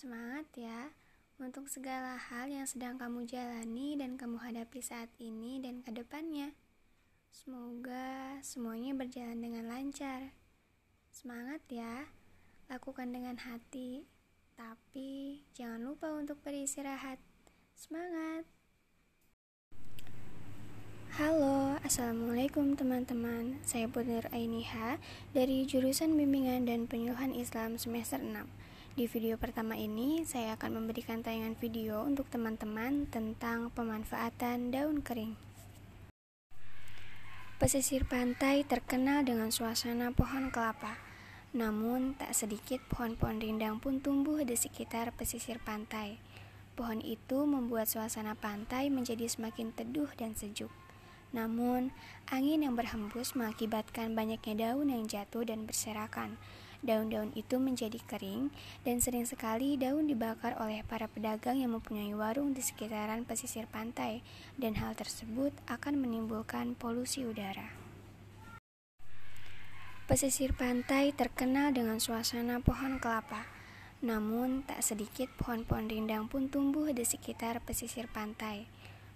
Semangat ya untuk segala hal yang sedang kamu jalani dan kamu hadapi saat ini dan ke depannya. Semoga semuanya berjalan dengan lancar. Semangat ya, lakukan dengan hati, tapi jangan lupa untuk beristirahat. Semangat! Halo, Assalamualaikum teman-teman Saya Putri Ainiha dari jurusan Bimbingan dan Penyuluhan Islam semester 6 di video pertama ini, saya akan memberikan tayangan video untuk teman-teman tentang pemanfaatan daun kering. Pesisir pantai terkenal dengan suasana pohon kelapa. Namun, tak sedikit pohon-pohon rindang pun tumbuh di sekitar pesisir pantai. Pohon itu membuat suasana pantai menjadi semakin teduh dan sejuk. Namun, angin yang berhembus mengakibatkan banyaknya daun yang jatuh dan berserakan, Daun-daun itu menjadi kering dan sering sekali daun dibakar oleh para pedagang yang mempunyai warung di sekitaran pesisir pantai dan hal tersebut akan menimbulkan polusi udara. Pesisir pantai terkenal dengan suasana pohon kelapa. Namun, tak sedikit pohon-pohon rindang pun tumbuh di sekitar pesisir pantai.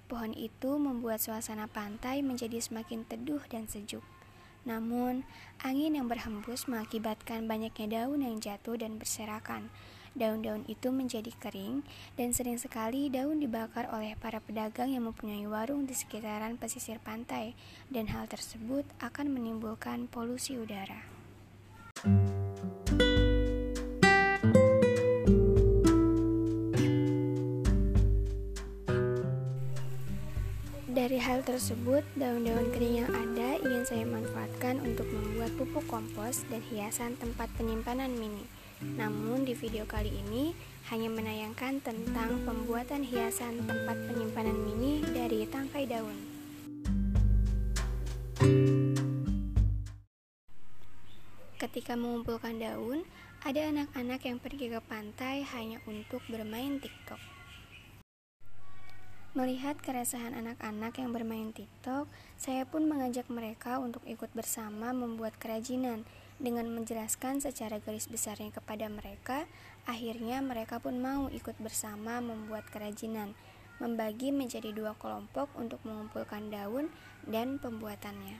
Pohon itu membuat suasana pantai menjadi semakin teduh dan sejuk. Namun, angin yang berhembus mengakibatkan banyaknya daun yang jatuh dan berserakan. Daun-daun itu menjadi kering dan sering sekali daun dibakar oleh para pedagang yang mempunyai warung di sekitaran pesisir pantai dan hal tersebut akan menimbulkan polusi udara. Tersebut, daun-daun kering yang ada ingin saya manfaatkan untuk membuat pupuk kompos dan hiasan tempat penyimpanan mini. Namun di video kali ini hanya menayangkan tentang pembuatan hiasan tempat penyimpanan mini dari tangkai daun. Ketika mengumpulkan daun, ada anak-anak yang pergi ke pantai hanya untuk bermain TikTok. Melihat keresahan anak-anak yang bermain TikTok, saya pun mengajak mereka untuk ikut bersama membuat kerajinan. Dengan menjelaskan secara garis besarnya kepada mereka, akhirnya mereka pun mau ikut bersama membuat kerajinan, membagi menjadi dua kelompok untuk mengumpulkan daun dan pembuatannya.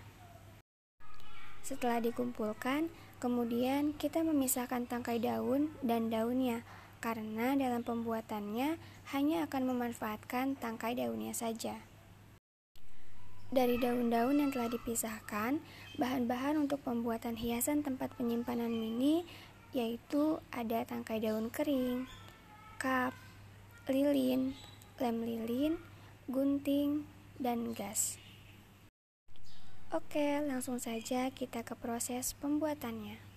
Setelah dikumpulkan, kemudian kita memisahkan tangkai daun dan daunnya karena dalam pembuatannya hanya akan memanfaatkan tangkai daunnya saja. Dari daun-daun yang telah dipisahkan, bahan-bahan untuk pembuatan hiasan tempat penyimpanan mini yaitu ada tangkai daun kering, kap, lilin, lem lilin, gunting, dan gas. Oke, langsung saja kita ke proses pembuatannya.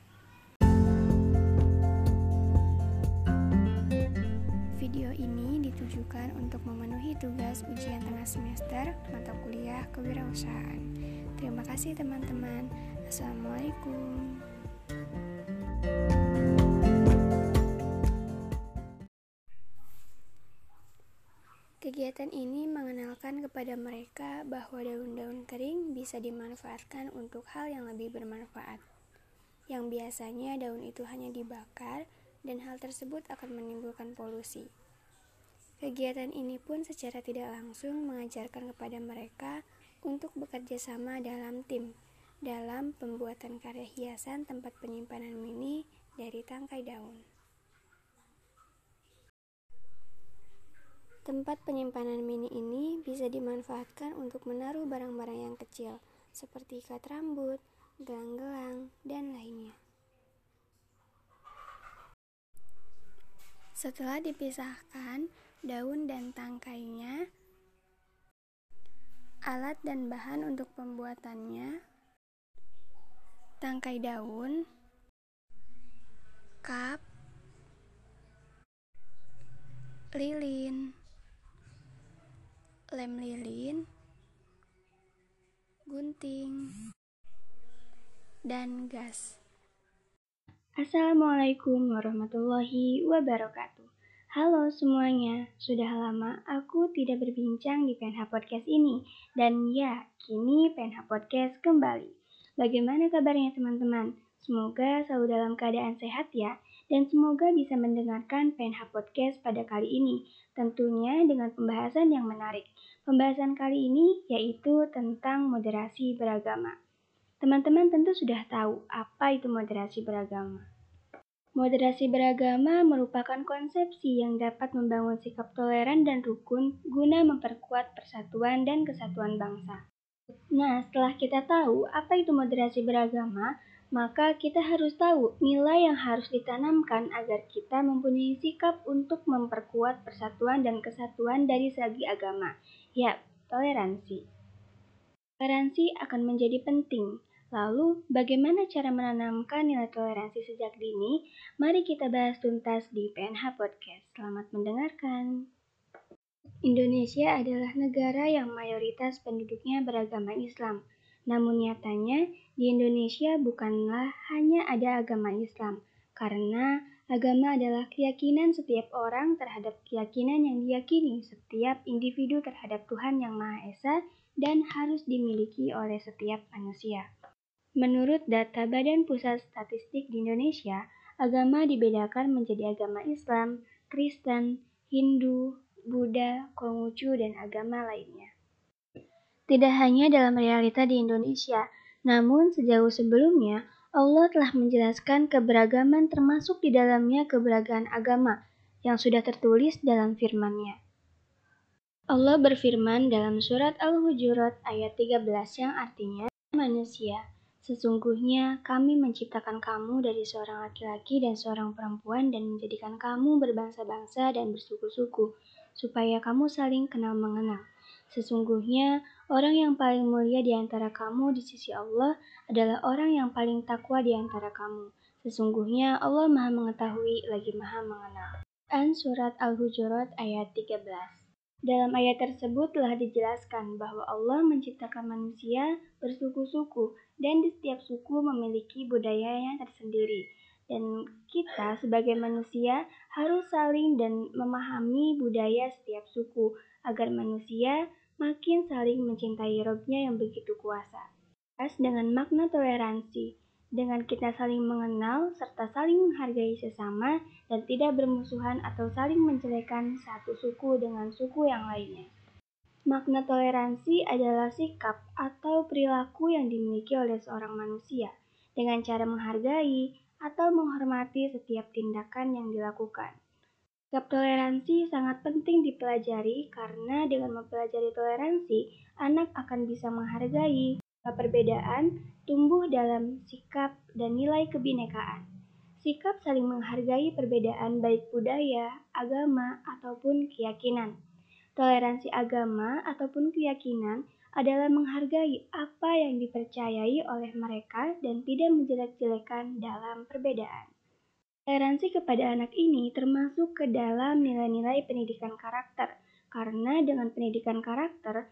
Video ini ditujukan untuk memenuhi tugas ujian tengah semester mata kuliah kewirausahaan. Terima kasih teman-teman. Assalamualaikum. Kegiatan ini mengenalkan kepada mereka bahwa daun-daun kering bisa dimanfaatkan untuk hal yang lebih bermanfaat. Yang biasanya daun itu hanya dibakar, dan hal tersebut akan menimbulkan polusi. Kegiatan ini pun secara tidak langsung mengajarkan kepada mereka untuk bekerja sama dalam tim dalam pembuatan karya hiasan tempat penyimpanan mini dari tangkai daun. Tempat penyimpanan mini ini bisa dimanfaatkan untuk menaruh barang-barang yang kecil, seperti ikat rambut, gelang-gelang, dan lainnya. Setelah dipisahkan daun dan tangkainya, alat dan bahan untuk pembuatannya, tangkai daun, kap, lilin, lem lilin, gunting, dan gas. Assalamualaikum warahmatullahi wabarakatuh. Halo semuanya, sudah lama aku tidak berbincang di PNH Podcast ini. Dan ya, kini PNH Podcast kembali. Bagaimana kabarnya teman-teman? Semoga selalu dalam keadaan sehat ya, dan semoga bisa mendengarkan PNH Podcast pada kali ini, tentunya dengan pembahasan yang menarik. Pembahasan kali ini yaitu tentang moderasi beragama. Teman-teman tentu sudah tahu apa itu moderasi beragama. Moderasi beragama merupakan konsepsi yang dapat membangun sikap toleran dan rukun guna memperkuat persatuan dan kesatuan bangsa. Nah, setelah kita tahu apa itu moderasi beragama, maka kita harus tahu nilai yang harus ditanamkan agar kita mempunyai sikap untuk memperkuat persatuan dan kesatuan dari segi agama. Ya, toleransi. Toleransi akan menjadi penting. Lalu, bagaimana cara menanamkan nilai toleransi sejak dini? Mari kita bahas tuntas di PNH Podcast. Selamat mendengarkan. Indonesia adalah negara yang mayoritas penduduknya beragama Islam. Namun nyatanya, di Indonesia bukanlah hanya ada agama Islam, karena agama adalah keyakinan setiap orang terhadap keyakinan yang diyakini setiap individu terhadap Tuhan Yang Maha Esa dan harus dimiliki oleh setiap manusia. Menurut data Badan Pusat Statistik di Indonesia, agama dibedakan menjadi agama Islam, Kristen, Hindu, Buddha, Konghucu, dan agama lainnya. Tidak hanya dalam realita di Indonesia, namun sejauh sebelumnya, Allah telah menjelaskan keberagaman termasuk di dalamnya keberagaman agama yang sudah tertulis dalam firman-Nya. Allah berfirman dalam surat Al-Hujurat ayat 13 yang artinya, Manusia, sesungguhnya kami menciptakan kamu dari seorang laki-laki dan seorang perempuan dan menjadikan kamu berbangsa-bangsa dan bersuku-suku, supaya kamu saling kenal mengenal. Sesungguhnya orang yang paling mulia di antara kamu di sisi Allah adalah orang yang paling takwa di antara kamu. Sesungguhnya Allah Maha Mengetahui lagi Maha Mengenal. An Surat Al-Hujurat ayat 13. Dalam ayat tersebut telah dijelaskan bahwa Allah menciptakan manusia bersuku-suku dan di setiap suku memiliki budayanya tersendiri. Dan kita sebagai manusia harus saling dan memahami budaya setiap suku agar manusia makin saling mencintai robnya yang begitu kuasa. As dengan makna toleransi, dengan kita saling mengenal serta saling menghargai sesama dan tidak bermusuhan atau saling menjelekan satu suku dengan suku yang lainnya. Makna toleransi adalah sikap atau perilaku yang dimiliki oleh seorang manusia dengan cara menghargai atau menghormati setiap tindakan yang dilakukan. Sikap toleransi sangat penting dipelajari karena dengan mempelajari toleransi, anak akan bisa menghargai perbedaan, tumbuh dalam sikap dan nilai kebinekaan. Sikap saling menghargai perbedaan baik budaya, agama, ataupun keyakinan. Toleransi agama ataupun keyakinan adalah menghargai apa yang dipercayai oleh mereka dan tidak menjelek-jelekan dalam perbedaan. Toleransi kepada anak ini termasuk ke dalam nilai-nilai pendidikan karakter, karena dengan pendidikan karakter,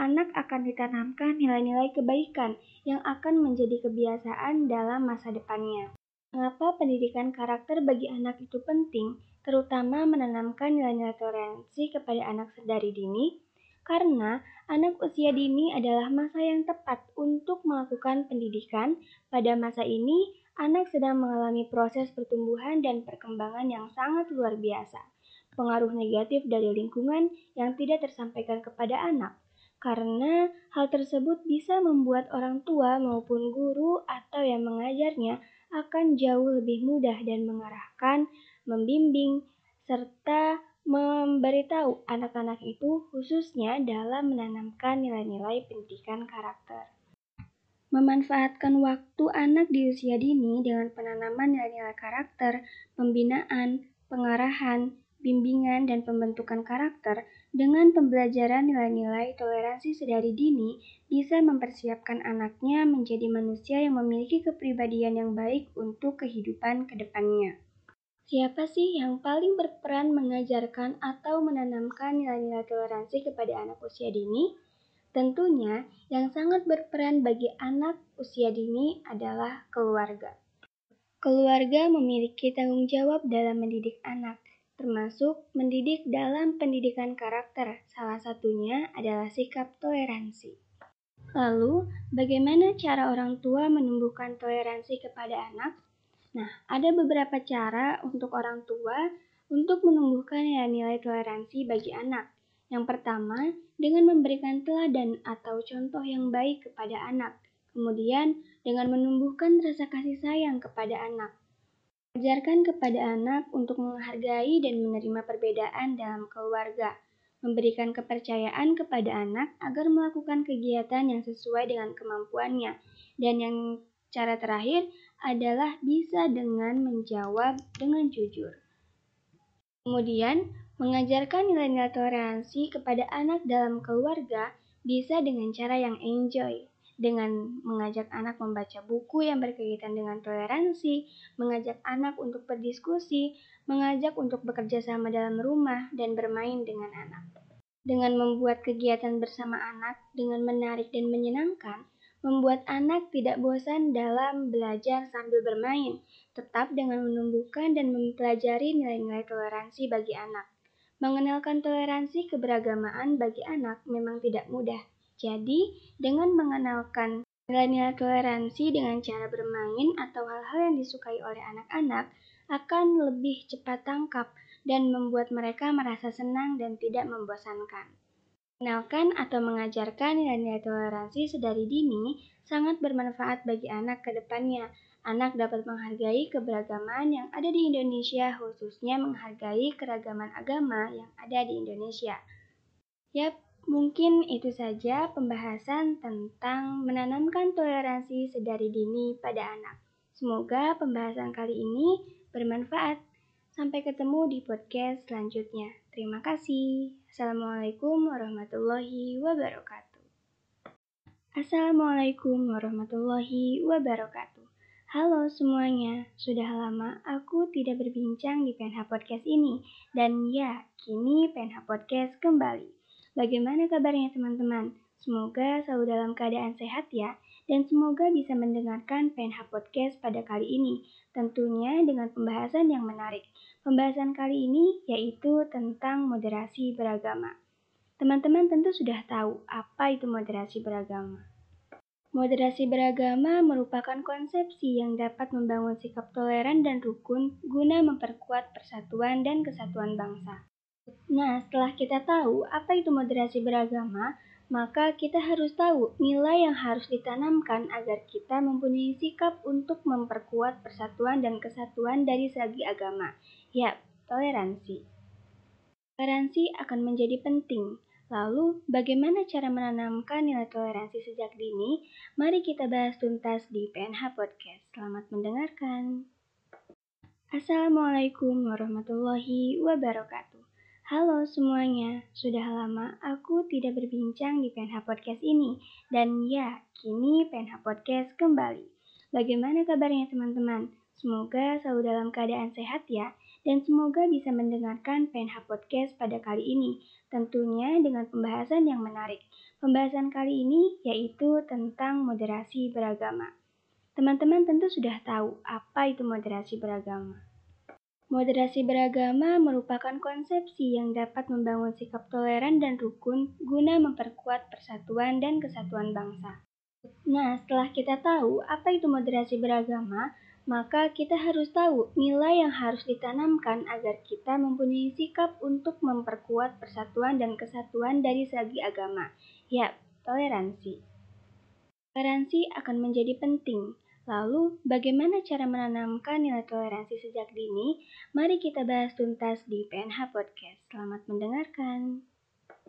anak akan ditanamkan nilai-nilai kebaikan yang akan menjadi kebiasaan dalam masa depannya. Mengapa pendidikan karakter bagi anak itu penting, terutama menanamkan nilai-nilai toleransi kepada anak sedari dini? Karena anak usia dini adalah masa yang tepat untuk melakukan pendidikan. Pada masa ini, anak sedang mengalami proses pertumbuhan dan perkembangan yang sangat luar biasa. Pengaruh negatif dari lingkungan yang tidak tersampaikan kepada anak, karena hal tersebut bisa membuat orang tua maupun guru atau yang mengajarnya akan jauh lebih mudah dan mengarahkan, membimbing, serta memberitahu anak-anak itu khususnya dalam menanamkan nilai-nilai pendidikan karakter. Memanfaatkan waktu anak di usia dini dengan penanaman nilai-nilai karakter, pembinaan, pengarahan, bimbingan, dan pembentukan karakter dengan pembelajaran nilai-nilai toleransi sedari dini bisa mempersiapkan anaknya menjadi manusia yang memiliki kepribadian yang baik untuk kehidupan ke depannya. Siapa sih yang paling berperan mengajarkan atau menanamkan nilai-nilai toleransi kepada anak usia dini? Tentunya, yang sangat berperan bagi anak usia dini adalah keluarga. Keluarga memiliki tanggung jawab dalam mendidik anak, termasuk mendidik dalam pendidikan karakter. Salah satunya adalah sikap toleransi. Lalu, bagaimana cara orang tua menumbuhkan toleransi kepada anak? Nah, ada beberapa cara untuk orang tua untuk menumbuhkan nilai-nilai toleransi bagi anak. Yang pertama, dengan memberikan teladan atau contoh yang baik kepada anak. Kemudian, dengan menumbuhkan rasa kasih sayang kepada anak. Ajarkan kepada anak untuk menghargai dan menerima perbedaan dalam keluarga memberikan kepercayaan kepada anak agar melakukan kegiatan yang sesuai dengan kemampuannya. Dan yang cara terakhir adalah bisa dengan menjawab dengan jujur. Kemudian, mengajarkan nilai-nilai toleransi kepada anak dalam keluarga bisa dengan cara yang enjoy, dengan mengajak anak membaca buku yang berkaitan dengan toleransi, mengajak anak untuk berdiskusi, mengajak untuk bekerja sama dalam rumah, dan bermain dengan anak. Dengan membuat kegiatan bersama anak dengan menarik dan menyenangkan, membuat anak tidak bosan dalam belajar sambil bermain, tetap dengan menumbuhkan dan mempelajari nilai-nilai toleransi bagi anak. Mengenalkan toleransi keberagamaan bagi anak memang tidak mudah. Jadi, dengan mengenalkan nilai-nilai toleransi dengan cara bermain atau hal-hal yang disukai oleh anak-anak, akan lebih cepat tangkap dan membuat mereka merasa senang dan tidak membosankan. Mengenalkan atau mengajarkan nilai-nilai toleransi sedari dini sangat bermanfaat bagi anak ke depannya. Anak dapat menghargai keberagaman yang ada di Indonesia, khususnya menghargai keragaman agama yang ada di Indonesia. Yap, mungkin itu saja pembahasan tentang menanamkan toleransi sedari dini pada anak. Semoga pembahasan kali ini bermanfaat. Sampai ketemu di podcast selanjutnya. Terima kasih. Assalamualaikum warahmatullahi wabarakatuh. Assalamualaikum warahmatullahi wabarakatuh. Halo semuanya, sudah lama aku tidak berbincang di PNH Podcast ini. Dan ya, kini PNH Podcast kembali. Bagaimana kabarnya teman-teman? Semoga selalu dalam keadaan sehat ya dan semoga bisa mendengarkan PNH Podcast pada kali ini, tentunya dengan pembahasan yang menarik. Pembahasan kali ini yaitu tentang moderasi beragama. Teman-teman tentu sudah tahu apa itu moderasi beragama. Moderasi beragama merupakan konsepsi yang dapat membangun sikap toleran dan rukun guna memperkuat persatuan dan kesatuan bangsa. Nah, setelah kita tahu apa itu moderasi beragama, maka kita harus tahu nilai yang harus ditanamkan agar kita mempunyai sikap untuk memperkuat persatuan dan kesatuan dari segi agama. Ya, toleransi. Toleransi akan menjadi penting. Lalu, bagaimana cara menanamkan nilai toleransi sejak dini? Mari kita bahas tuntas di PNH Podcast. Selamat mendengarkan. Assalamualaikum warahmatullahi wabarakatuh. Halo semuanya, sudah lama aku tidak berbincang di PNH Podcast ini. Dan ya, kini PNH Podcast kembali. Bagaimana kabarnya teman-teman? Semoga selalu dalam keadaan sehat ya. Dan semoga bisa mendengarkan PNH Podcast pada kali ini. Tentunya dengan pembahasan yang menarik. Pembahasan kali ini yaitu tentang moderasi beragama. Teman-teman tentu sudah tahu apa itu moderasi beragama. Moderasi beragama merupakan konsepsi yang dapat membangun sikap toleran dan rukun guna memperkuat persatuan dan kesatuan bangsa. Nah, setelah kita tahu apa itu moderasi beragama, maka kita harus tahu nilai yang harus ditanamkan agar kita mempunyai sikap untuk memperkuat persatuan dan kesatuan dari segi agama. Ya, toleransi. Toleransi akan menjadi penting Lalu, bagaimana cara menanamkan nilai toleransi sejak dini? Mari kita bahas tuntas di PNH Podcast. Selamat mendengarkan.